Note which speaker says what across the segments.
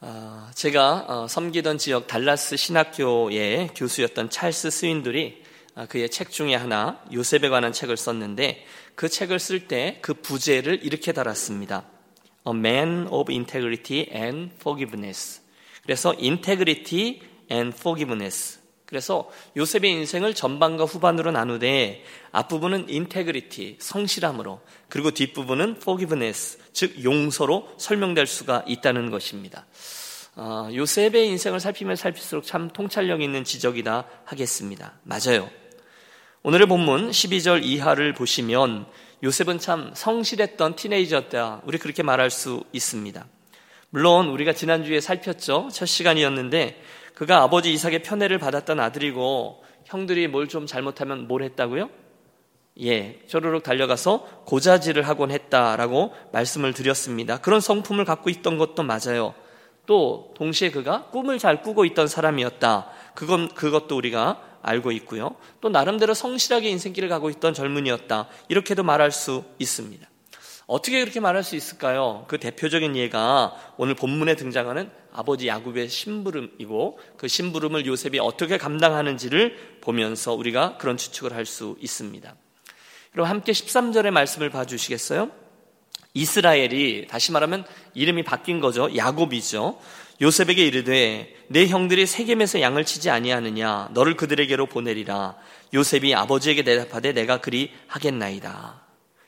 Speaker 1: 어, 제가 어, 섬기던 지역 달라스 신학교의 교수였던 찰스 스윈들이 어, 그의 책 중에 하나 요셉에 관한 책을 썼는데 그 책을 쓸 때 그 부제를 이렇게 달았습니다. A man of integrity and forgiveness. 그래서 integrity and forgiveness. 그래서 요셉의 인생을 전반과 후반으로 나누되 앞부분은 integrity, 성실함으로 그리고 뒷부분은 forgiveness, 즉 용서로 설명될 수가 있다는 것입니다. 어, 요셉의 인생을 살피면 살필수록 참 통찰력 있는 지적이다 하겠습니다. 맞아요. 오늘의 본문 12절 이하를 보시면 요셉은 참 성실했던 티네이저다. 우리 그렇게 말할 수 있습니다. 물론 우리가 지난주에 살폈죠. 첫 시간이었는데 그가 아버지 이삭의 편애를 받았던 아들이고 형들이 뭘 좀 잘못하면 뭘 했다고요? 예, 쪼르륵 달려가서 고자질을 하곤 했다라고 말씀을 드렸습니다. 그런 성품을 갖고 있던 것도 맞아요. 또 동시에 그가 꿈을 잘 꾸고 있던 사람이었다. 그건 그것도 우리가 알고 있고요. 또 나름대로 성실하게 인생길을 가고 있던 젊은이였다. 이렇게도 말할 수 있습니다. 어떻게 그렇게 말할 수 있을까요? 그 대표적인 예가 오늘 본문에 등장하는 아버지 야곱의 심부름이고 그 심부름을 요셉이 어떻게 감당하는지를 보면서 우리가 그런 추측을 할 수 있습니다. 그럼 함께 13절의 말씀을 봐주시겠어요? 이스라엘이 다시 말하면 이름이 바뀐 거죠. 야곱이죠. 요셉에게 이르되 내 형들이 세겜에서 양을 치지 아니하느냐 너를 그들에게로 보내리라 요셉이 아버지에게 대답하되 내가 그리 하겠나이다.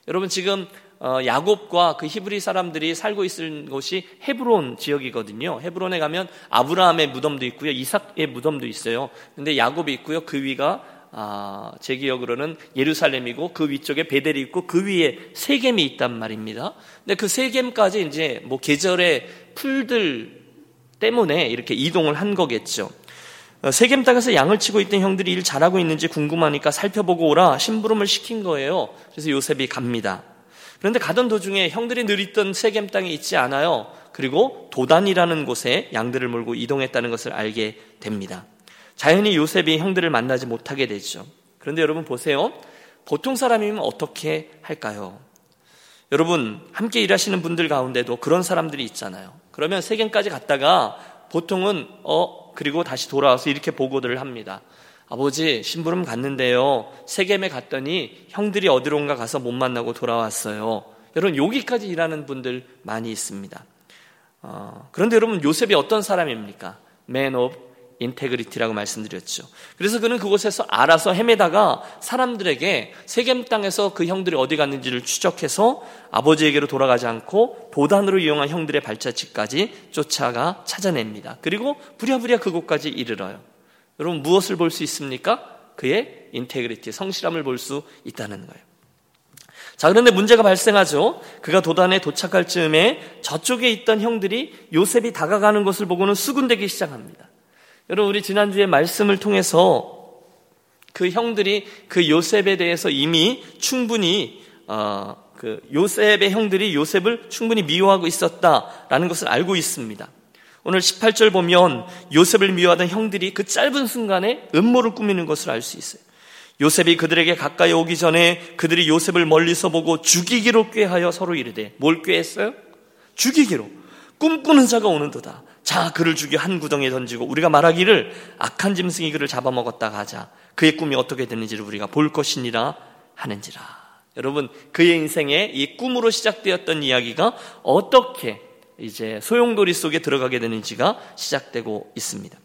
Speaker 1: 여러분 지금 어, 야곱과 그 히브리 사람들이 살고 있을 곳이 헤브론 지역이거든요. 헤브론에 가면 아브라함의 무덤도 있고요. 이삭의 무덤도 있어요. 근데 야곱이 있고요. 그 위가 아, 제 기억으로는 예루살렘이고 그 위쪽에 베델이 있고 그 위에 세겜이 있단 말입니다. 근데 그 세겜까지 이제 뭐 계절의 풀들 때문에 이렇게 이동을 한 거겠죠. 어, 세겜 땅에서 양을 치고 있던 형들이 일 잘하고 있는지 궁금하니까 살펴보고 오라 심부름을 시킨 거예요. 그래서 요셉이 갑니다. 그런데 가던 도중에 형들이 늘 있던 세겜 땅에 있지 않아요. 그리고 도단이라는 곳에 양들을 몰고 이동했다는 것을 알게 됩니다. 자연히 요셉이 형들을 만나지 못하게 되죠. 그런데 여러분 보세요. 보통 사람이면 어떻게 할까요? 여러분 함께 일하시는 분들 가운데도 그런 사람들이 있잖아요. 그러면 세겜까지 갔다가 보통은 어 그리고 다시 돌아와서 이렇게 보고들을 합니다. 아버지 심부름 갔는데요. 세겜에 갔더니 형들이 어디론가 가서 못 만나고 돌아왔어요. 여러분 여기까지 일하는 분들 많이 있습니다. 어, 그런데 여러분 요셉이 어떤 사람입니까? Man 인테그리티라고 말씀드렸죠. 그래서 그는 그곳에서 알아서 헤매다가 사람들에게 세겜 땅에서 그 형들이 어디 갔는지를 추적해서 아버지에게로 돌아가지 않고 도단으로 이용한 형들의 발자취까지 쫓아가 찾아냅니다. 그리고 부랴부랴 그곳까지 이르러요. 여러분 무엇을 볼 수 있습니까? 그의 인테그리티, 성실함을 볼 수 있다는 거예요. 자, 그런데 문제가 발생하죠. 그가 도단에 도착할 즈음에 저쪽에 있던 형들이 요셉이 다가가는 것을 보고는 수군대기 시작합니다. 여러분 우리 지난주에 말씀을 통해서 그 형들이 그 요셉에 대해서 이미 충분히 어, 그 요셉의 형들이 요셉을 충분히 미워하고 있었다라는 것을 알고 있습니다. 오늘 18절 보면 요셉을 미워하던 형들이 그 짧은 순간에 음모를 꾸미는 것을 알 수 있어요. 요셉이 그들에게 가까이 오기 전에 그들이 요셉을 멀리서 보고 죽이기로 꾀하여 서로 이르되 뭘 꾀했어요? 죽이기로 꿈꾸는 자가 오는도다. 자, 그를 죽여 한 구덩이에 던지고 우리가 말하기를 악한 짐승이 그를 잡아먹었다 하자. 그의 꿈이 어떻게 되는지를 우리가 볼 것이니라 하는지라. 여러분, 그의 인생에 이 꿈으로 시작되었던 이야기가 어떻게 이제 소용돌이 속에 들어가게 되는 지가 시작되고 있습니다.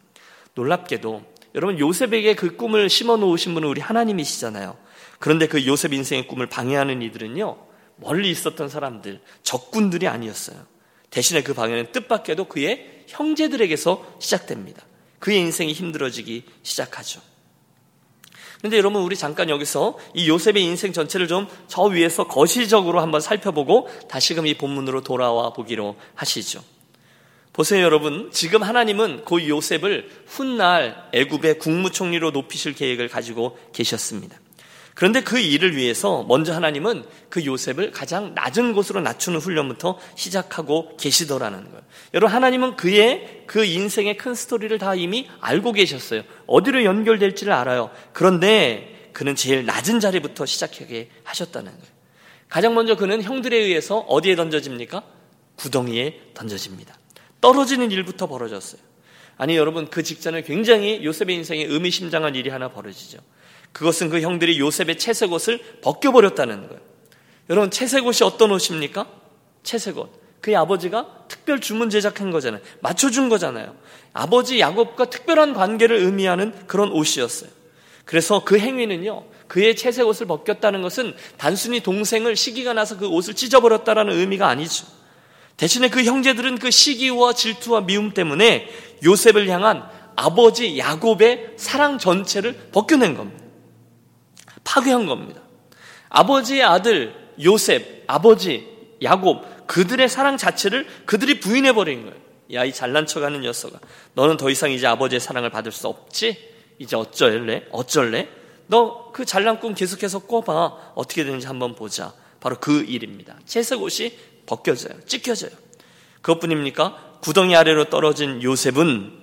Speaker 1: 놀랍게도 여러분 요셉에게 그 꿈을 심어 놓으신 분은 우리 하나님이시잖아요. 그런데 그 요셉 인생의 꿈을 방해하는 이들은요, 멀리 있었던 사람들, 적군들이 아니었어요. 대신에 그 방해는 뜻밖에도 그의 형제들에게서 시작됩니다. 그의 인생이 힘들어지기 시작하죠. 근데 여러분 우리 잠깐 여기서 이 요셉의 인생 전체를 좀 저 위에서 거시적으로 한번 살펴보고 다시금 이 본문으로 돌아와 보기로 하시죠. 보세요 여러분 지금 하나님은 그 요셉을 훗날 애굽의 국무총리로 높이실 계획을 가지고 계셨습니다. 그런데 그 일을 위해서 먼저 하나님은 그 요셉을 가장 낮은 곳으로 낮추는 훈련부터 시작하고 계시더라는 거예요. 여러분, 하나님은 그의 그 인생의 큰 스토리를 다 이미 알고 계셨어요. 어디로 연결될지를 알아요. 그런데 그는 제일 낮은 자리부터 시작하게 하셨다는 거예요. 가장 먼저 그는 형들에 의해서 어디에 던져집니까? 구덩이에 던져집니다. 떨어지는 일부터 벌어졌어요. 아니 여러분 그 직전에 굉장히 요셉의 인생에 의미심장한 일이 하나 벌어지죠. 그것은 그 형들이 요셉의 채색 옷을 벗겨버렸다는 거예요. 여러분 채색 옷이 어떤 옷입니까? 채색 옷. 그의 아버지가 특별 주문 제작한 거잖아요. 맞춰준 거잖아요. 아버지 야곱과 특별한 관계를 의미하는 그런 옷이었어요. 그래서 그 행위는요, 그의 채색 옷을 벗겼다는 것은 단순히 동생을 시기가 나서 그 옷을 찢어버렸다라는 의미가 아니죠. 대신에 그 형제들은 그 시기와 질투와 미움 때문에 요셉을 향한 아버지 야곱의 사랑 전체를 벗겨낸 겁니다. 파괴한 겁니다. 아버지의 아들 요셉, 아버지 야곱, 그들의 사랑 자체를 그들이 부인해 버린 거예요. 야, 이 잘난 척하는 녀석아. 너는 더 이상 이제 아버지의 사랑을 받을 수 없지? 이제 어쩔래? 어쩔래? 너 그 잘난 꿈 계속해서 꿔봐. 어떻게 되는지 한번 보자. 바로 그 일입니다. 채색 옷이 벗겨져요. 찢겨져요. 그것뿐입니까? 구덩이 아래로 떨어진 요셉은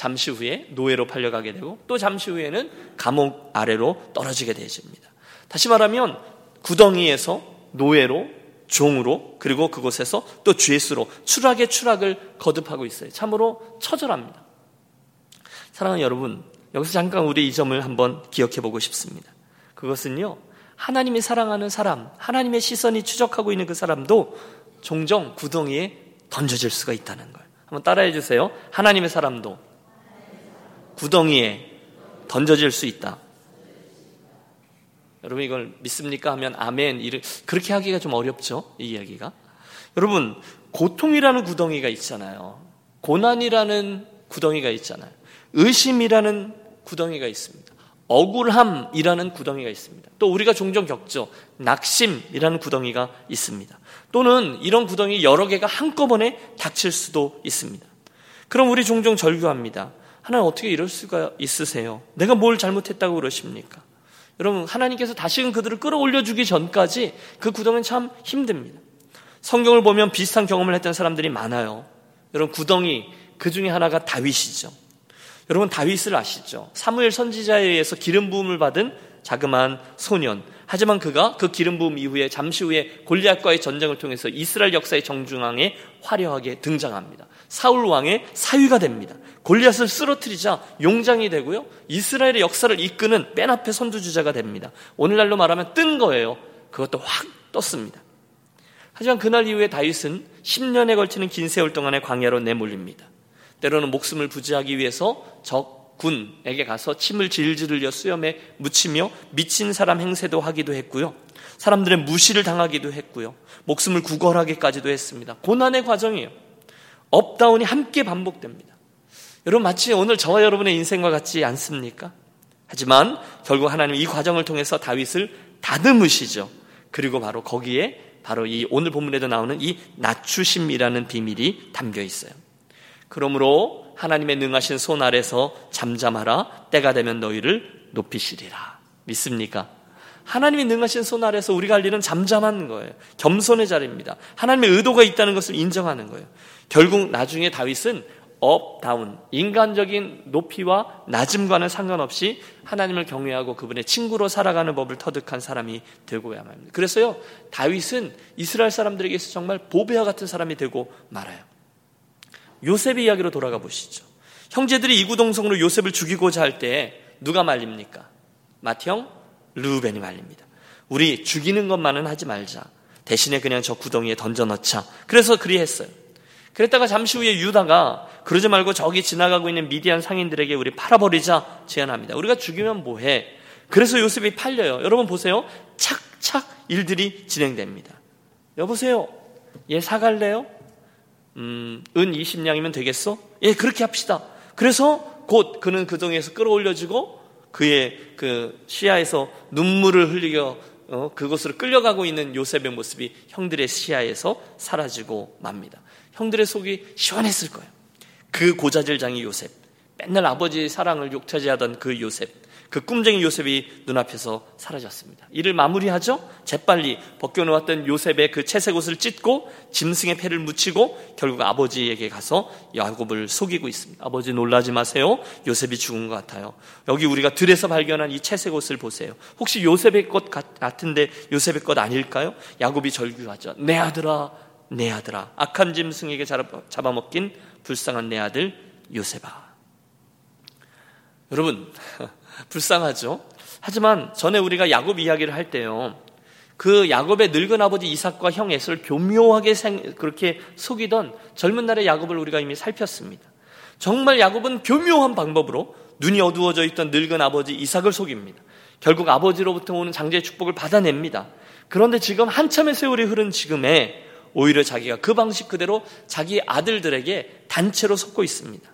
Speaker 1: 잠시 후에 노예로 팔려가게 되고 또 잠시 후에는 감옥 아래로 떨어지게 되집니다. 다시 말하면 구덩이에서 노예로 종으로 그리고 그곳에서 또 죄수로 추락의 추락을 거듭하고 있어요. 참으로 처절합니다. 사랑하는 여러분, 여기서 잠깐 우리 이 점을 한번 기억해 보고 싶습니다. 그것은요, 하나님이 사랑하는 사람, 하나님의 시선이 추적하고 있는 그 사람도 종종 구덩이에 던져질 수가 있다는 걸. 한번 따라해 주세요. 하나님의 사람도 구덩이에 던져질 수 있다. 여러분 이걸 믿습니까? 하면 아멘. 그렇게 하기가 좀 어렵죠. 이 이야기가. 여러분 고통이라는 구덩이가 있잖아요. 고난이라는 구덩이가 있잖아요. 의심이라는 구덩이가 있습니다. 억울함이라는 구덩이가 있습니다. 또 우리가 종종 겪죠. 낙심이라는 구덩이가 있습니다. 또는 이런 구덩이 여러 개가 한꺼번에 닥칠 수도 있습니다. 그럼 우리 종종 절규합니다. 하나님 어떻게 이럴 수가 있으세요? 내가 뭘 잘못했다고 그러십니까? 여러분, 하나님께서 다시금 그들을 끌어올려 주기 전까지 그 구덩이는 참 힘듭니다. 성경을 보면 비슷한 경험을 했던 사람들이 많아요. 여러분, 구덩이, 그 중에 하나가 다윗이죠. 여러분, 다윗을 아시죠? 사무엘 선지자에 의해서 기름 부음을 받은 자그마한 소년. 하지만 그가 그 기름 부음 이후에 잠시 후에 골리앗과의 전쟁을 통해서 이스라엘 역사의 정중앙에 화려하게 등장합니다. 사울 왕의 사위가 됩니다. 골리앗을 쓰러뜨리자 용장이 되고요. 이스라엘의 역사를 이끄는 맨 앞에 선두주자가 됩니다. 오늘날로 말하면 뜬 거예요. 그것도 확 떴습니다. 하지만 그날 이후에 다윗은 10년에 걸치는 긴 세월 동안의 광야로 내몰립니다. 때로는 목숨을 부지하기 위해서 적 군에게 가서 침을 질질 흘려 수염에 묻히며 미친 사람 행세도 하기도 했고요. 사람들의 무시를 당하기도 했고요. 목숨을 구걸하기까지도 했습니다. 고난의 과정이에요. up down이 함께 반복됩니다. 여러분 마치 오늘 저와 여러분의 인생과 같지 않습니까? 하지만 결국 하나님 이 과정을 통해서 다윗을 다듬으시죠. 그리고 바로 거기에 바로 이 오늘 본문에도 나오는 이 낮추심이라는 비밀이 담겨 있어요. 그러므로 하나님의 능하신 손 아래서 잠잠하라 때가 되면 너희를 높이시리라. 믿습니까? 하나님이 능하신 손 아래서 우리가 할 일은 잠잠한 거예요. 겸손의 자리입니다. 하나님의 의도가 있다는 것을 인정하는 거예요. 결국 나중에 다윗은 up, down, 인간적인 높이와 낮음과는 상관없이 하나님을 경외하고 그분의 친구로 살아가는 법을 터득한 사람이 되고야만 합니다. 그래서요, 다윗은 이스라엘 사람들에게서 정말 보배와 같은 사람이 되고 말아요. 요셉의 이야기로 돌아가 보시죠. 형제들이 이구동성으로 요셉을 죽이고자 할 때 누가 말립니까? 마티형, 르우벤이 말립니다. 우리 죽이는 것만은 하지 말자. 대신에 그냥 저 구덩이에 던져 넣자. 그래서 그리했어요. 그랬다가 잠시 후에 유다가 그러지 말고 저기 지나가고 있는 미디안 상인들에게 우리 팔아버리자 제안합니다. 우리가 죽이면 뭐해? 그래서 요셉이 팔려요. 여러분 보세요. 착착 일들이 진행됩니다. 여보세요. 얘 사갈래요? 음, 은 20냥이면 되겠어? 예, 그렇게 합시다. 그래서 곧 그는 그 동에서 끌어올려지고 그의 그 시야에서 눈물을 흘리며 어, 그곳으로 끌려가고 있는 요셉의 모습이 형들의 시야에서 사라지고 맙니다. 형들의 속이 시원했을 거예요. 그 고자질장이 요셉, 맨날 아버지의 사랑을 욕차지하던 그 요셉, 그 꿈쟁이 요셉이 눈앞에서 사라졌습니다. 이를 마무리하죠? 재빨리 벗겨놓았던 요셉의 그 채색 옷을 찢고 짐승의 패를 묻히고 결국 아버지에게 가서 야곱을 속이고 있습니다. 아버지 놀라지 마세요. 요셉이 죽은 것 같아요. 여기 우리가 들에서 발견한 이 채색 옷을 보세요. 혹시 요셉의 것 같은데 요셉의 것 아닐까요? 야곱이 절규하죠. 내 아들아, 내 아들아 악한 짐승에게 잡아먹긴 불쌍한 내 아들 요셉아 여러분 불쌍하죠 하지만 전에 우리가 야곱 이야기를 할 때요 그 야곱의 늙은 아버지 이삭과 형 에서를 교묘하게 생, 그렇게 속이던 젊은 날의 야곱을 우리가 이미 살폈습니다. 정말 야곱은 교묘한 방법으로 눈이 어두워져 있던 늙은 아버지 이삭을 속입니다. 결국 아버지로부터 오는 장제의 축복을 받아냅니다. 그런데 지금 한참의 세월이 흐른 지금에 오히려 자기가 그 방식 그대로 자기 아들들에게 단체로 속고 있습니다.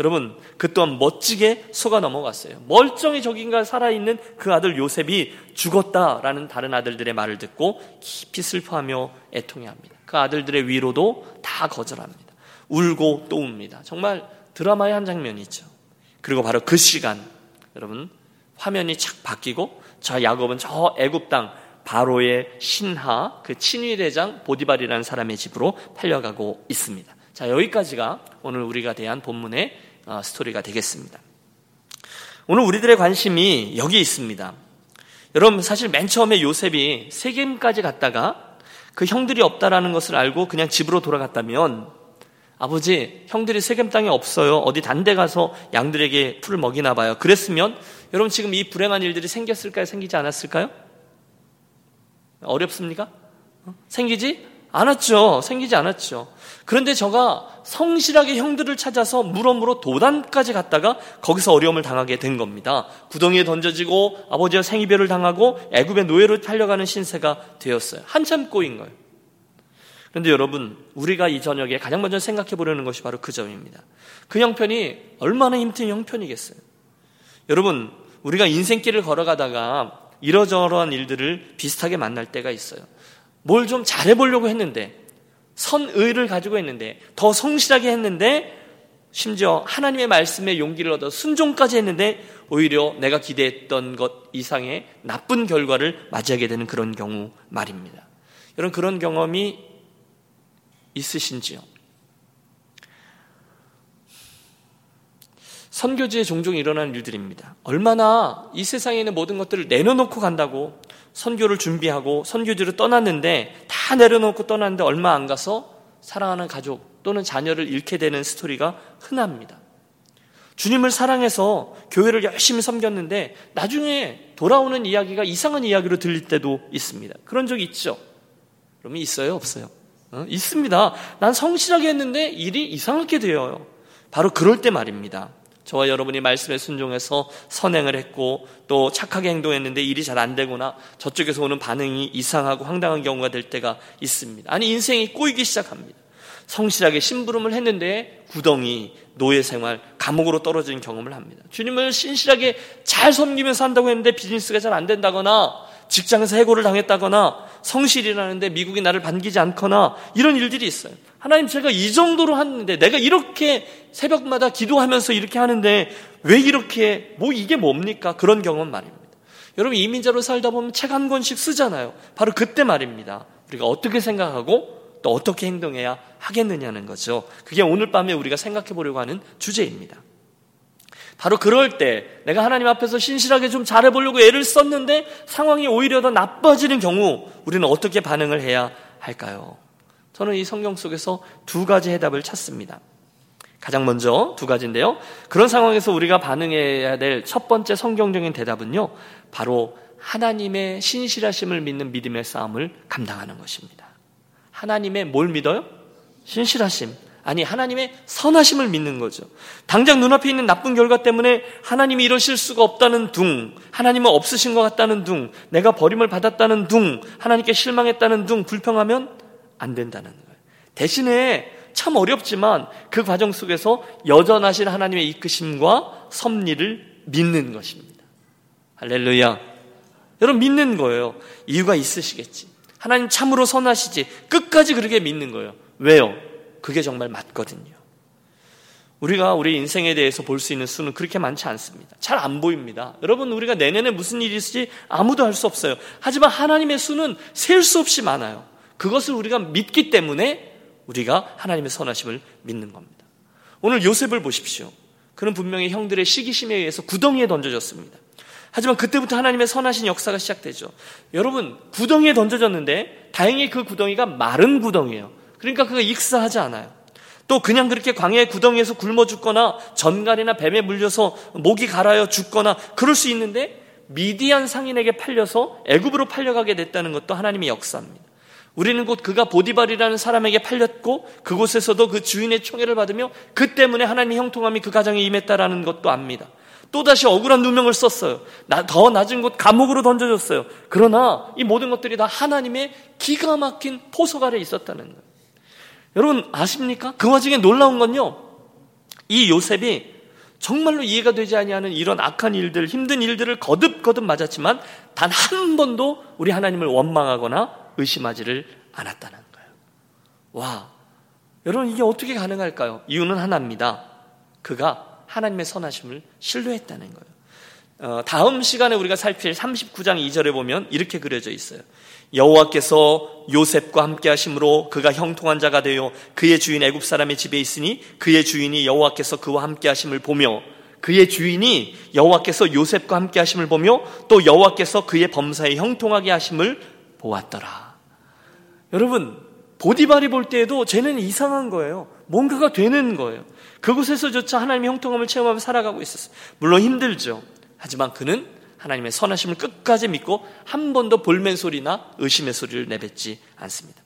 Speaker 1: 여러분, 그 또한 멋지게 속아 넘어갔어요. 멀쩡히 저긴가 살아있는 그 아들 요셉이 죽었다라는 다른 아들들의 말을 듣고 깊이 슬퍼하며 애통해합니다. 그 아들들의 위로도 다 거절합니다. 울고 또 웁니다. 정말 드라마의 한 장면이죠. 그리고 바로 그 시간, 여러분, 화면이 착 바뀌고 저 야곱은 저 애굽 땅 바로의 신하 그 친위 대장 보디발이라는 사람의 집으로 팔려가고 있습니다. 자, 여기까지가 오늘 우리가 대한 본문의 어, 스토리가 되겠습니다. 오늘 우리들의 관심이 여기 있습니다. 여러분, 사실 맨 처음에 요셉이 세겜까지 갔다가 그 형들이 없다라는 것을 알고 그냥 집으로 돌아갔다면 아버지, 형들이 세겜 땅에 없어요. 어디 단데 가서 양들에게 풀을 먹이나 봐요. 그랬으면 여러분 지금 이 불행한 일들이 생겼을까요? 생기지 않았을까요? 어렵습니까? 어? 생기지 않았죠. 생기지 않았죠. 그런데 저가 성실하게 형들을 찾아서 물어물어 도단까지 갔다가 거기서 어려움을 당하게 된 겁니다. 구덩이에 던져지고 아버지와 생이별을 당하고 애굽의 노예로 탈려가는 신세가 되었어요. 한참 꼬인 거예요. 그런데 여러분, 우리가 이 저녁에 가장 먼저 생각해 보려는 것이 바로 그 점입니다. 그 형편이 얼마나 힘든 형편이겠어요. 여러분, 우리가 인생길을 걸어가다가 이러저러한 일들을 비슷하게 만날 때가 있어요. 뭘 좀 잘해보려고 했는데, 선의를 가지고 했는데, 더 성실하게 했는데, 심지어 하나님의 말씀에 용기를 얻어 순종까지 했는데, 오히려 내가 기대했던 것 이상의 나쁜 결과를 맞이하게 되는 그런 경우 말입니다. 여러분, 그런 경험이 있으신지요? 선교지에 종종 일어나는 일들입니다. 얼마나 이 세상에 있는 모든 것들을 내려놓고 간다고 선교를 준비하고 선교지를 떠났는데 다 내려놓고 떠났는데 얼마 안 가서 사랑하는 가족 또는 자녀를 잃게 되는 스토리가 흔합니다. 주님을 사랑해서 교회를 열심히 섬겼는데 나중에 돌아오는 이야기가 이상한 이야기로 들릴 때도 있습니다. 그런 적 있죠? 그러면 있어요? 없어요? 어? 있습니다. 난 성실하게 했는데 일이 이상하게 되어요. 바로 그럴 때 말입니다. 저와 여러분이 말씀에 순종해서 선행을 했고 또 착하게 행동했는데 일이 잘 안 되거나 저쪽에서 오는 반응이 이상하고 황당한 경우가 될 때가 있습니다. 아니 인생이 꼬이기 시작합니다. 성실하게 심부름을 했는데 구덩이, 노예 생활, 감옥으로 떨어지는 경험을 합니다. 주님을 신실하게 잘 섬기면서 한다고 했는데 비즈니스가 잘 안 된다거나 직장에서 해고를 당했다거나 성실이라는데 미국이 나를 반기지 않거나 이런 일들이 있어요. 하나님 제가 이 정도로 하는데 내가 이렇게 새벽마다 기도하면서 이렇게 하는데 왜 이렇게 뭐 이게 뭡니까? 그런 경험 말입니다. 여러분 이민자로 살다 보면 책 한 권씩 쓰잖아요. 바로 그때 말입니다. 우리가 어떻게 생각하고 또 어떻게 행동해야 하겠느냐는 거죠. 그게 오늘 밤에 우리가 생각해 보려고 하는 주제입니다. 바로 그럴 때 내가 하나님 앞에서 신실하게 좀 잘해 보려고 애를 썼는데 상황이 오히려 더 나빠지는 경우 우리는 어떻게 반응을 해야 할까요? 저는 이 성경 속에서 두 가지 해답을 찾습니다. 가장 먼저 두 가지인데요. 그런 상황에서 우리가 반응해야 될 첫 번째 성경적인 대답은요. 바로 하나님의 신실하심을 믿는 믿음의 싸움을 감당하는 것입니다. 하나님의 뭘 믿어요? 신실하심. 아니, 하나님의 선하심을 믿는 거죠. 당장 눈앞에 있는 나쁜 결과 때문에 하나님이 이러실 수가 없다는 둥, 하나님은 없으신 것 같다는 둥, 내가 버림을 받았다는 둥, 하나님께 실망했다는 둥, 불평하면 안 된다는 거예요. 대신에 참 어렵지만 그 과정 속에서 여전하신 하나님의 이끄심과 섭리를 믿는 것입니다. 할렐루야. 여러분 믿는 거예요. 이유가 있으시겠지. 하나님 참으로 선하시지. 끝까지 그렇게 믿는 거예요. 왜요? 그게 정말 맞거든요. 우리가 우리 인생에 대해서 볼 수 있는 수는 그렇게 많지 않습니다. 잘 안 보입니다. 여러분, 우리가 내년에 무슨 일이 있을지 아무도 알 수 없어요. 하지만 하나님의 수는 셀 수 없이 많아요. 그것을 우리가 믿기 때문에 우리가 하나님의 선하심을 믿는 겁니다. 오늘 요셉을 보십시오. 그는 분명히 형들의 시기심에 의해서 구덩이에 던져졌습니다. 하지만 그때부터 하나님의 선하신 역사가 시작되죠. 여러분, 구덩이에 던져졌는데 다행히 그 구덩이가 마른 구덩이에요. 그러니까 그가 익사하지 않아요. 또 그냥 그렇게 광야의 구덩이에서 굶어 죽거나 전갈이나 뱀에 물려서 목이 갈아여 죽거나 그럴 수 있는데 미디안 상인에게 팔려서 애굽으로 팔려가게 됐다는 것도 하나님의 역사입니다. 우리는 곧 그가 보디발이라는 사람에게 팔렸고 그곳에서도 그 주인의 총애를 받으며 그 때문에 하나님의 형통함이 그 가정에 임했다라는 것도 압니다. 또다시 억울한 누명을 썼어요. 더 낮은 곳 감옥으로 던져졌어요. 그러나 이 모든 것들이 다 하나님의 기가 막힌 포석 아래 있었다는 거예요. 여러분 아십니까? 그 와중에 놀라운 건요. 이 요셉이 정말로 이해가 되지 아니하는 이런 악한 일들, 힘든 일들을 거듭거듭 맞았지만 단 한 번도 우리 하나님을 원망하거나 의심하지를 않았다는 거예요. 와, 여러분 이게 어떻게 가능할까요? 이유는 하나입니다. 그가 하나님의 선하심을 신뢰했다는 거예요. 어, 다음 시간에 우리가 살필 39장 2절에 보면 이렇게 그려져 있어요. 여호와께서 요셉과 함께 하심으로 그가 형통한 자가 되어 그의 주인 애굽 사람의 집에 있으니 그의 주인이 여호와께서 그와 함께 하심을 보며 그의 주인이 여호와께서 요셉과 함께 하심을 보며 또 여호와께서 그의 범사에 형통하게 하심을 보았더라. 여러분 보디발이 볼 때에도 쟤는 이상한 거예요. 뭔가가 되는 거예요. 그곳에서조차 하나님의 형통함을 체험하며 살아가고 있었어요. 물론 힘들죠. 하지만 그는 하나님의 선하심을 끝까지 믿고 한 번도 볼멘 소리나 의심의 소리를 내뱉지 않습니다.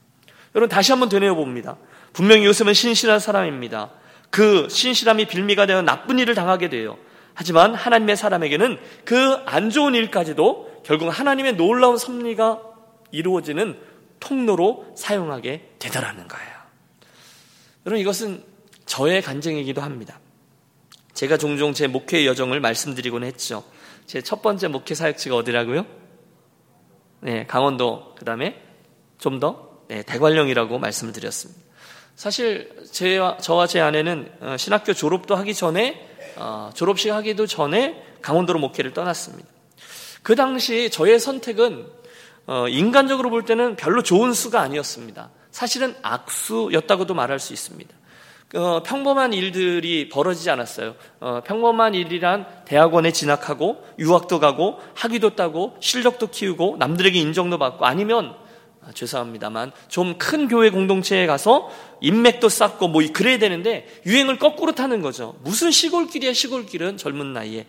Speaker 1: 여러분 다시 한번 되뇌어 봅니다. 분명히 요셉은 신실한 사람입니다. 그 신실함이 빌미가 되어 나쁜 일을 당하게 돼요. 하지만 하나님의 사람에게는 그 안 좋은 일까지도 결국 하나님의 놀라운 섭리가 이루어지는 통로로 사용하게 되더라는 거예요. 여러분 이것은 저의 간증이기도 합니다. 제가 종종 제 목회 여정을 말씀드리곤 했죠. 제 첫 번째 목회 사역지가 어디라고요? 네, 강원도. 그 다음에 좀 더, 네, 대관령이라고 말씀을 드렸습니다. 사실, 제, 저와 제 아내는 어, 신학교 졸업도 하기 전에, 어, 졸업식 하기도 전에 강원도로 목회를 떠났습니다. 그 당시 저의 선택은, 어, 인간적으로 볼 때는 별로 좋은 수가 아니었습니다. 사실은 악수였다고도 말할 수 있습니다. 어, 평범한 일들이 벌어지지 않았어요. 어, 평범한 일이란 대학원에 진학하고 유학도 가고 학위도 따고 실력도 키우고 남들에게 인정도 받고 아니면 아, 죄송합니다만 좀 큰 교회 공동체에 가서 인맥도 쌓고 뭐 그래야 되는데 유행을 거꾸로 타는 거죠. 무슨 시골길이야 시골길은 젊은 나이에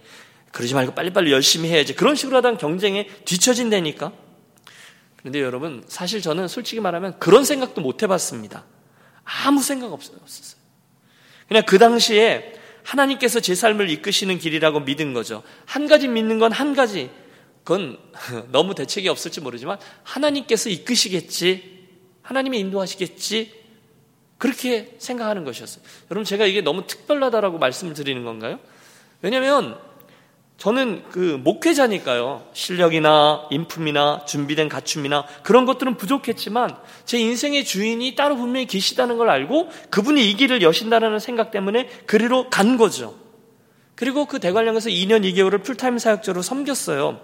Speaker 1: 그러지 말고 빨리빨리 열심히 해야지. 그런 식으로 하다 경쟁에 뒤처진다니까. 그런데 여러분 사실 저는 솔직히 말하면 그런 생각도 못 해봤습니다. 아무 생각 없었어요. 그냥 그 당시에 하나님께서 제 삶을 이끄시는 길이라고 믿은 거죠. 한 가지 믿는 건 한 가지. 그건 너무 대책이 없을지 모르지만 하나님께서 이끄시겠지. 하나님이 인도하시겠지. 그렇게 생각하는 것이었어요. 여러분 제가 이게 너무 특별하다라고 말씀을 드리는 건가요? 왜냐하면 저는 그 목회자니까요. 실력이나 인품이나 준비된 갖춤이나 그런 것들은 부족했지만 제 인생의 주인이 따로 분명히 계시다는 걸 알고 그분이 이 길을 여신다라는 생각 때문에 그리로 간 거죠. 그리고 그 대관령에서 2년 2개월을 풀타임 사역자로 섬겼어요.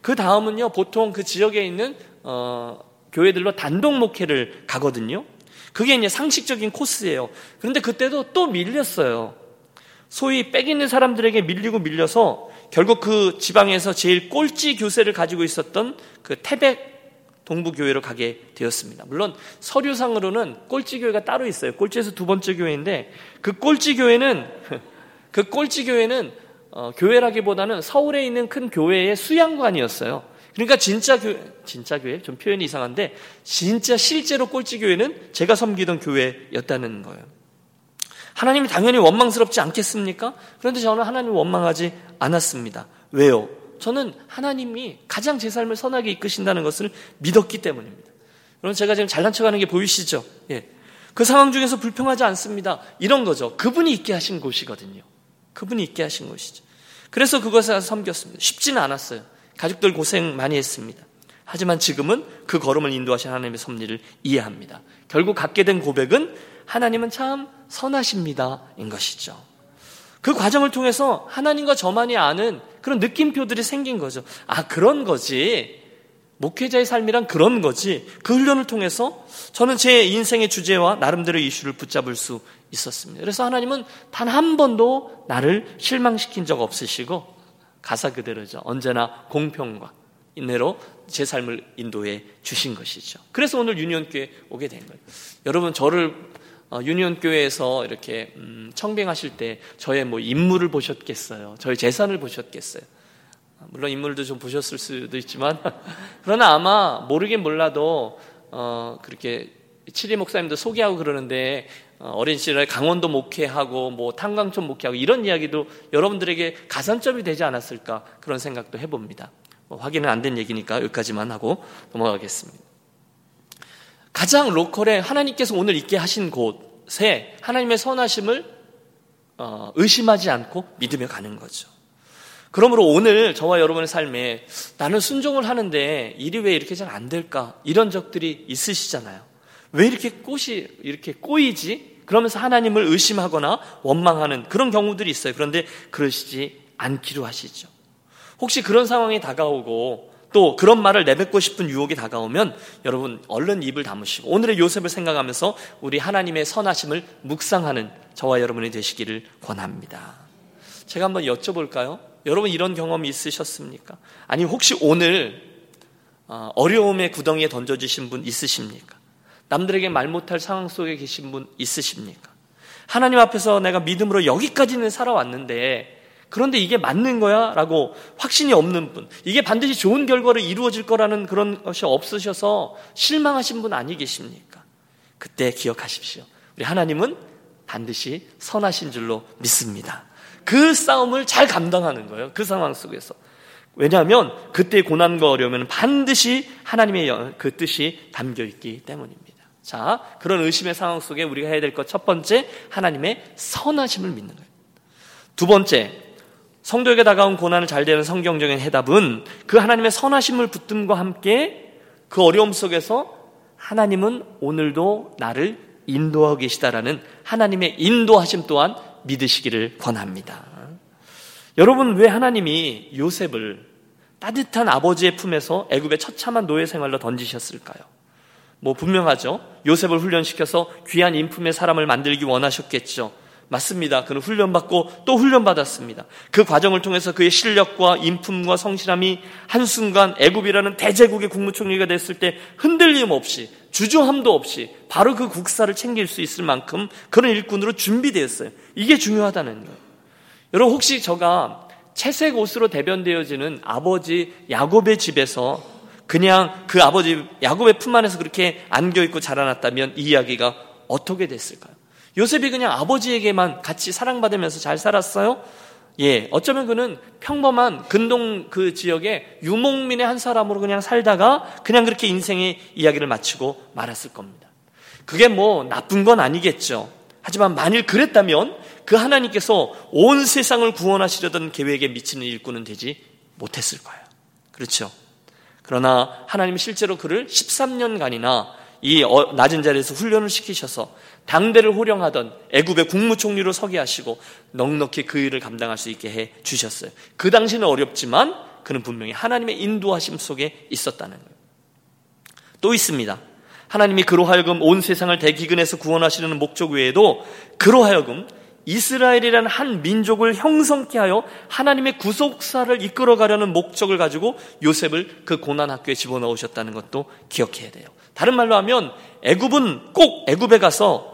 Speaker 1: 그 다음은요, 보통 그 지역에 있는, 어, 교회들로 단독 목회를 가거든요. 그게 이제 상식적인 코스예요. 그런데 그때도 또 밀렸어요. 소위 빽 있는 사람들에게 밀리고 밀려서 결국 그 지방에서 제일 꼴찌 교세를 가지고 있었던 그 태백 동부교회로 가게 되었습니다. 물론 서류상으로는 꼴찌 교회가 따로 있어요. 꼴찌에서 두 번째 교회인데 그 꼴찌 교회는 그 꼴찌 교회는 어, 교회라기보다는 서울에 있는 큰 교회의 수양관이었어요. 그러니까 진짜 교회, 진짜 교회? 좀 표현이 이상한데, 진짜 실제로 꼴찌 교회는 제가 섬기던 교회였다는 거예요. 하나님이 당연히 원망스럽지 않겠습니까? 그런데 저는 하나님을 원망하지 않았습니다. 왜요? 저는 하나님이 가장 제 삶을 선하게 이끄신다는 것을 믿었기 때문입니다. 여러분 제가 지금 잘난 척하는 게 보이시죠? 예. 그 상황 중에서 불평하지 않습니다. 이런 거죠. 그분이 있게 하신 곳이거든요. 그분이 있게 하신 곳이죠. 그래서 그것을 섬겼습니다. 쉽지는 않았어요. 가족들 고생 많이 했습니다. 하지만 지금은 그 걸음을 인도하신 하나님의 섭리를 이해합니다. 결국 갖게 된 고백은 하나님은 참 선하십니다인 것이죠. 그 과정을 통해서 하나님과 저만이 아는 그런 느낌표들이 생긴 거죠. 아, 그런 거지. 목회자의 삶이란 그런 거지. 그 훈련을 통해서 저는 제 인생의 주제와 나름대로 이슈를 붙잡을 수 있었습니다. 그래서 하나님은 단 한 번도 나를 실망시킨 적 없으시고 가사 그대로죠. 언제나 공평과 인내로 제 삶을 인도해 주신 것이죠. 그래서 오늘 유니온교회 오게 된 거예요. 여러분 저를 어, 유니온 교회에서 이렇게 음, 청빙하실 때 저의 뭐 인물을 보셨겠어요. 저의 재산을 보셨겠어요. 물론 인물도 좀 보셨을 수도 있지만 그러나 아마 모르긴 몰라도 어, 그렇게 칠리 목사님도 소개하고 그러는데 어, 어린 시절에 강원도 목회하고 뭐 탄광촌 목회하고 이런 이야기도 여러분들에게 가산점이 되지 않았을까 그런 생각도 해봅니다. 뭐 확인은 안 된 얘기니까 여기까지만 하고 넘어가겠습니다. 가장 로컬에 하나님께서 오늘 있게 하신 곳에 하나님의 선하심을 어, 의심하지 않고 믿으며 가는 거죠. 그러므로 오늘 저와 여러분의 삶에 나는 순종을 하는데 일이 왜 이렇게 잘 안 될까? 이런 적들이 있으시잖아요. 왜 이렇게 꽃이 이렇게 꼬이지? 그러면서 하나님을 의심하거나 원망하는 그런 경우들이 있어요. 그런데 그러시지 않기로 하시죠. 혹시 그런 상황이 다가오고 또 그런 말을 내뱉고 싶은 유혹이 다가오면 여러분 얼른 입을 다무시고 오늘의 요셉을 생각하면서 우리 하나님의 선하심을 묵상하는 저와 여러분이 되시기를 권합니다. 제가 한번 여쭤볼까요? 여러분 이런 경험이 있으셨습니까? 아니 혹시 오늘 어, 어려움의 구덩이에 던져주신 분 있으십니까? 남들에게 말 못할 상황 속에 계신 분 있으십니까? 하나님 앞에서 내가 믿음으로 여기까지는 살아왔는데 그런데 이게 맞는 거야? 라고 확신이 없는 분, 이게 반드시 좋은 결과로 이루어질 거라는 그런 것이 없으셔서 실망하신 분 아니 계십니까? 그때 기억하십시오. 우리 하나님은 반드시 선하신 줄로 믿습니다. 그 싸움을 잘 감당하는 거예요. 그 상황 속에서. 왜냐하면 그때 고난과 어려움은 반드시 하나님의 그 뜻이 담겨 있기 때문입니다. 자, 그런 의심의 상황 속에 우리가 해야 될 것 첫 번째, 하나님의 선하심을 믿는 거예요. 두 번째, 성도에게 다가온 고난을 잘 되는 성경적인 해답은 그 하나님의 선하심을 붙듦과 함께 그 어려움 속에서 하나님은 오늘도 나를 인도하고 계시다라는 하나님의 인도하심 또한 믿으시기를 권합니다. 여러분 왜 하나님이 요셉을 따뜻한 아버지의 품에서 애굽의 처참한 노예 생활로 던지셨을까요? 뭐 분명하죠. 요셉을 훈련시켜서 귀한 인품의 사람을 만들기 원하셨겠죠. 맞습니다. 그는 훈련받고 또 훈련받았습니다. 그 과정을 통해서 그의 실력과 인품과 성실함이 한순간 애굽이라는 대제국의 국무총리가 됐을 때 흔들림 없이 주저함도 없이 바로 그 국사를 챙길 수 있을 만큼 그런 일꾼으로 준비되었어요. 이게 중요하다는 거예요. 여러분 혹시 저가 채색 옷으로 대변되어지는 아버지 야곱의 집에서 그냥 그 아버지 야곱의 품 안에서 그렇게 안겨 있고 자라났다면 이 이야기가 어떻게 됐을까요? 요셉이 그냥 아버지에게만 같이 사랑받으면서 잘 살았어요? 예, 어쩌면 그는 평범한 근동 그 지역의 유목민의 한 사람으로 그냥 살다가 그냥 그렇게 인생의 이야기를 마치고 말았을 겁니다. 그게 뭐 나쁜 건 아니겠죠. 하지만 만일 그랬다면 그 하나님께서 온 세상을 구원하시려던 계획에 미치는 일꾼은 되지 못했을 거예요. 그렇죠. 그러나 하나님은 실제로 그를 13년간이나 이 어, 낮은 자리에서 훈련을 시키셔서 당대를 호령하던 애굽의 국무총리로 서게 하시고 넉넉히 그 일을 감당할 수 있게 해 주셨어요. 그 당시는 어렵지만 그는 분명히 하나님의 인도하심 속에 있었다는 거예요. 또 있습니다. 하나님이 그로 하여금 온 세상을 대기근에서 구원하시려는 목적 외에도 그로 하여금 이스라엘이라는 한 민족을 형성케 하여 하나님의 구속사를 이끌어가려는 목적을 가지고 요셉을 그 고난 학교에 집어넣으셨다는 것도 기억해야 돼요. 다른 말로 하면 애굽은 꼭 애굽에 가서 어,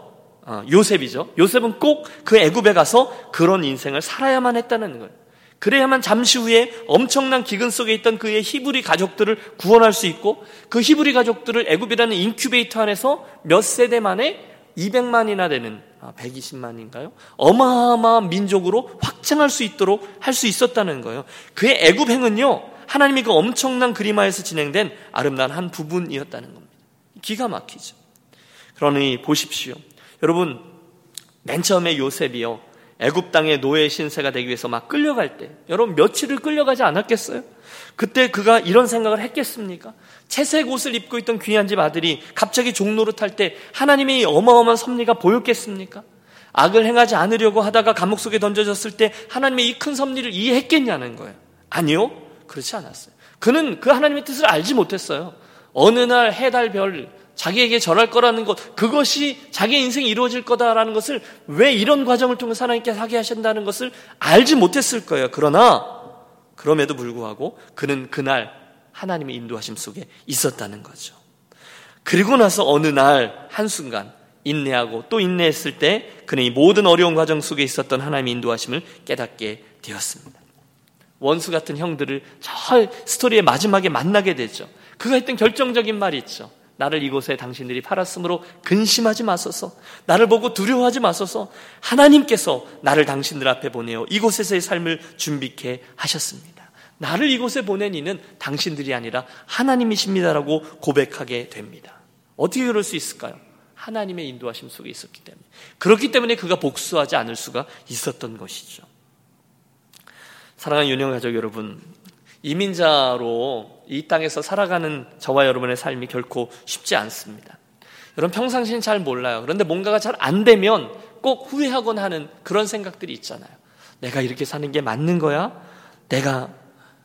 Speaker 1: 요셉이죠. 요셉은 꼭 그 애굽에 가서 그런 인생을 살아야만 했다는 거예요. 그래야만 잠시 후에 엄청난 기근 속에 있던 그의 히브리 가족들을 구원할 수 있고 그 히브리 가족들을 애굽이라는 인큐베이터 안에서 몇 세대 만에 200만이나 되는 120만인가요? 아, 어마어마한 민족으로 확장할 수 있도록 할 수 있었다는 거예요. 그의 애굽 행은요. 하나님이 그 엄청난 그림하에서 진행된 아름다운 한 부분이었다는 겁니다. 기가 막히죠. 그러니 보십시오. 여러분 맨 처음에 요셉이요. 애굽 땅의 노예 신세가 되기 위해서 막 끌려갈 때 여러분 며칠을 끌려가지 않았겠어요? 그때 그가 이런 생각을 했겠습니까? 채색 옷을 입고 있던 귀한 집 아들이 갑자기 종로를 탈 때 하나님의 어마어마한 섭리가 보였겠습니까? 악을 행하지 않으려고 하다가 감옥 속에 던져졌을 때 하나님의 이 큰 섭리를 이해했겠냐는 거예요. 아니요. 그렇지 않았어요. 그는 그 하나님의 뜻을 알지 못했어요. 어느 날 해달 별 자기에게 절할 거라는 것 그것이 자기 인생이 이루어질 거다라는 것을 왜 이런 과정을 통해서 하나님께 하게 하신다는 것을 알지 못했을 거예요. 그러나 그럼에도 불구하고 그는 그날 하나님의 인도하심 속에 있었다는 거죠. 그리고 나서 어느 날 한순간 인내하고 또 인내했을 때 그는 이 모든 어려운 과정 속에 있었던 하나님의 인도하심을 깨닫게 되었습니다. 원수 같은 형들을 저 스토리의 마지막에 만나게 되죠. 그가 했던 결정적인 말이 있죠. 나를 이곳에 당신들이 팔았으므로 근심하지 마소서. 나를 보고 두려워하지 마소서. 하나님께서 나를 당신들 앞에 보내어 이곳에서의 삶을 준비케 하셨습니다. 나를 이곳에 보낸 이는 당신들이 아니라 하나님이십니다라고 고백하게 됩니다. 어떻게 그럴 수 있을까요? 하나님의 인도하심 속에 있었기 때문에. 그렇기 때문에 그가 복수하지 않을 수가 있었던 것이죠. 사랑하는 유년 가족 여러분, 이민자로 이 땅에서 살아가는 저와 여러분의 삶이 결코 쉽지 않습니다. 여러분 평상시는 잘 몰라요. 그런데 뭔가가 잘 안 되면 꼭 후회하곤 하는 그런 생각들이 있잖아요. 내가 이렇게 사는 게 맞는 거야? 내가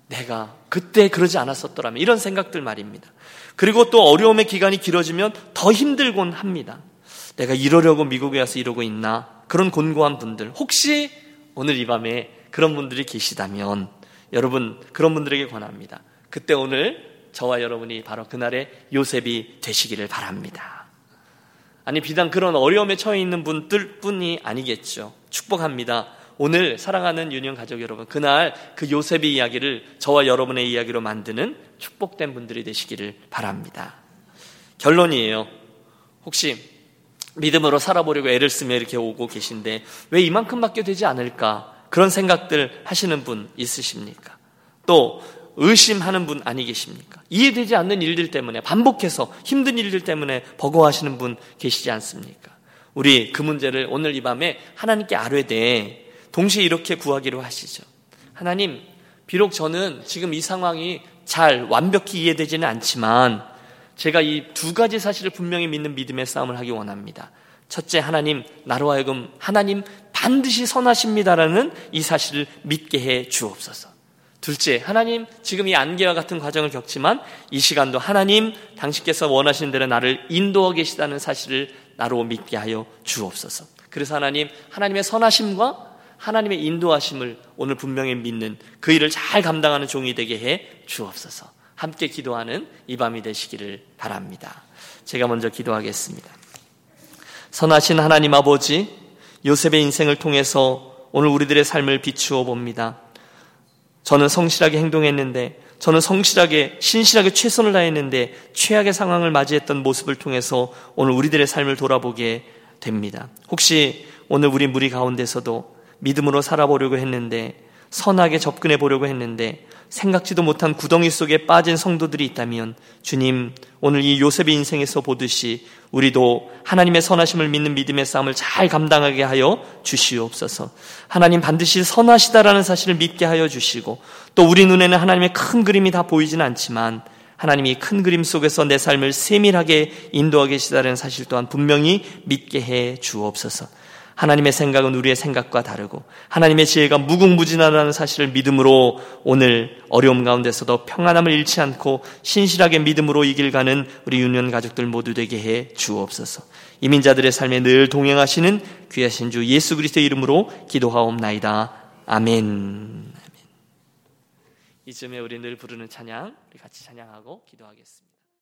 Speaker 1: 내가 그때 그러지 않았었더라면 이런 생각들 말입니다. 그리고 또 어려움의 기간이 길어지면 더 힘들곤 합니다. 내가 이러려고 미국에 와서 이러고 있나? 그런 곤고한 분들. 혹시 오늘 이 밤에 그런 분들이 계시다면 여러분 그런 분들에게 권합니다. 그때 오늘 저와 여러분이 바로 그날의 요셉이 되시기를 바랍니다. 아니 비단 그런 어려움에 처해 있는 분들 뿐이 아니겠죠. 축복합니다. 오늘 사랑하는 유년 가족 여러분, 그날 그 요셉의 이야기를 저와 여러분의 이야기로 만드는 축복된 분들이 되시기를 바랍니다. 결론이에요. 혹시 믿음으로 살아보려고 애를 쓰며 이렇게 오고 계신데 왜 이만큼밖에 되지 않을까? 그런 생각들 하시는 분 있으십니까? 또 의심하는 분 아니 계십니까? 이해되지 않는 일들 때문에 반복해서 힘든 일들 때문에 버거워하시는 분 계시지 않습니까? 우리 그 문제를 오늘 이 밤에 하나님께 아뢰되 동시에 이렇게 구하기로 하시죠. 하나님, 비록 저는 지금 이 상황이 잘 완벽히 이해되지는 않지만 제가 이 두 가지 사실을 분명히 믿는 믿음의 싸움을 하기 원합니다. 첫째, 하나님, 나로 하여금 하나님 반드시 선하십니다라는 이 사실을 믿게 해 주옵소서. 둘째, 하나님, 지금 이 안개와 같은 과정을 겪지만 이 시간도 하나님, 당신께서 원하시는 대로 나를 인도하고 계시다는 사실을 나로 믿게 하여 주옵소서. 그래서 하나님, 하나님의 선하심과 하나님의 인도하심을 오늘 분명히 믿는 그 일을 잘 감당하는 종이 되게 해 주옵소서. 함께 기도하는 이 밤이 되시기를 바랍니다. 제가 먼저 기도하겠습니다. 선하신 하나님 아버지, 요셉의 인생을 통해서 오늘 우리들의 삶을 비추어 봅니다. 저는 성실하게 행동했는데, 저는 성실하게, 신실하게 최선을 다했는데, 최악의 상황을 맞이했던 모습을 통해서 오늘 우리들의 삶을 돌아보게 됩니다. 혹시 오늘 우리 무리 가운데서도 믿음으로 살아보려고 했는데 선하게 접근해 보려고 했는데 생각지도 못한 구덩이 속에 빠진 성도들이 있다면 주님 오늘 이 요셉의 인생에서 보듯이 우리도 하나님의 선하심을 믿는 믿음의 싸움을 잘 감당하게 하여 주시옵소서. 하나님 반드시 선하시다라는 사실을 믿게 하여 주시고 또 우리 눈에는 하나님의 큰 그림이 다 보이지는 않지만 하나님이 큰 그림 속에서 내 삶을 세밀하게 인도하게 계시다는 사실 또한 분명히 믿게 해 주옵소서. 하나님의 생각은 우리의 생각과 다르고 하나님의 지혜가 무궁무진하다는 사실을 믿음으로 오늘 어려움 가운데서도 평안함을 잃지 않고 신실하게 믿음으로 이 길 가는 우리 유년 가족들 모두 되게 해 주옵소서. 이민자들의 삶에 늘 동행하시는 귀하신 주 예수 그리스도의 이름으로 기도하옵나이다. 아멘. 이쯤에 우리 늘 부르는 찬양 우리 같이 찬양하고 기도하겠습니다.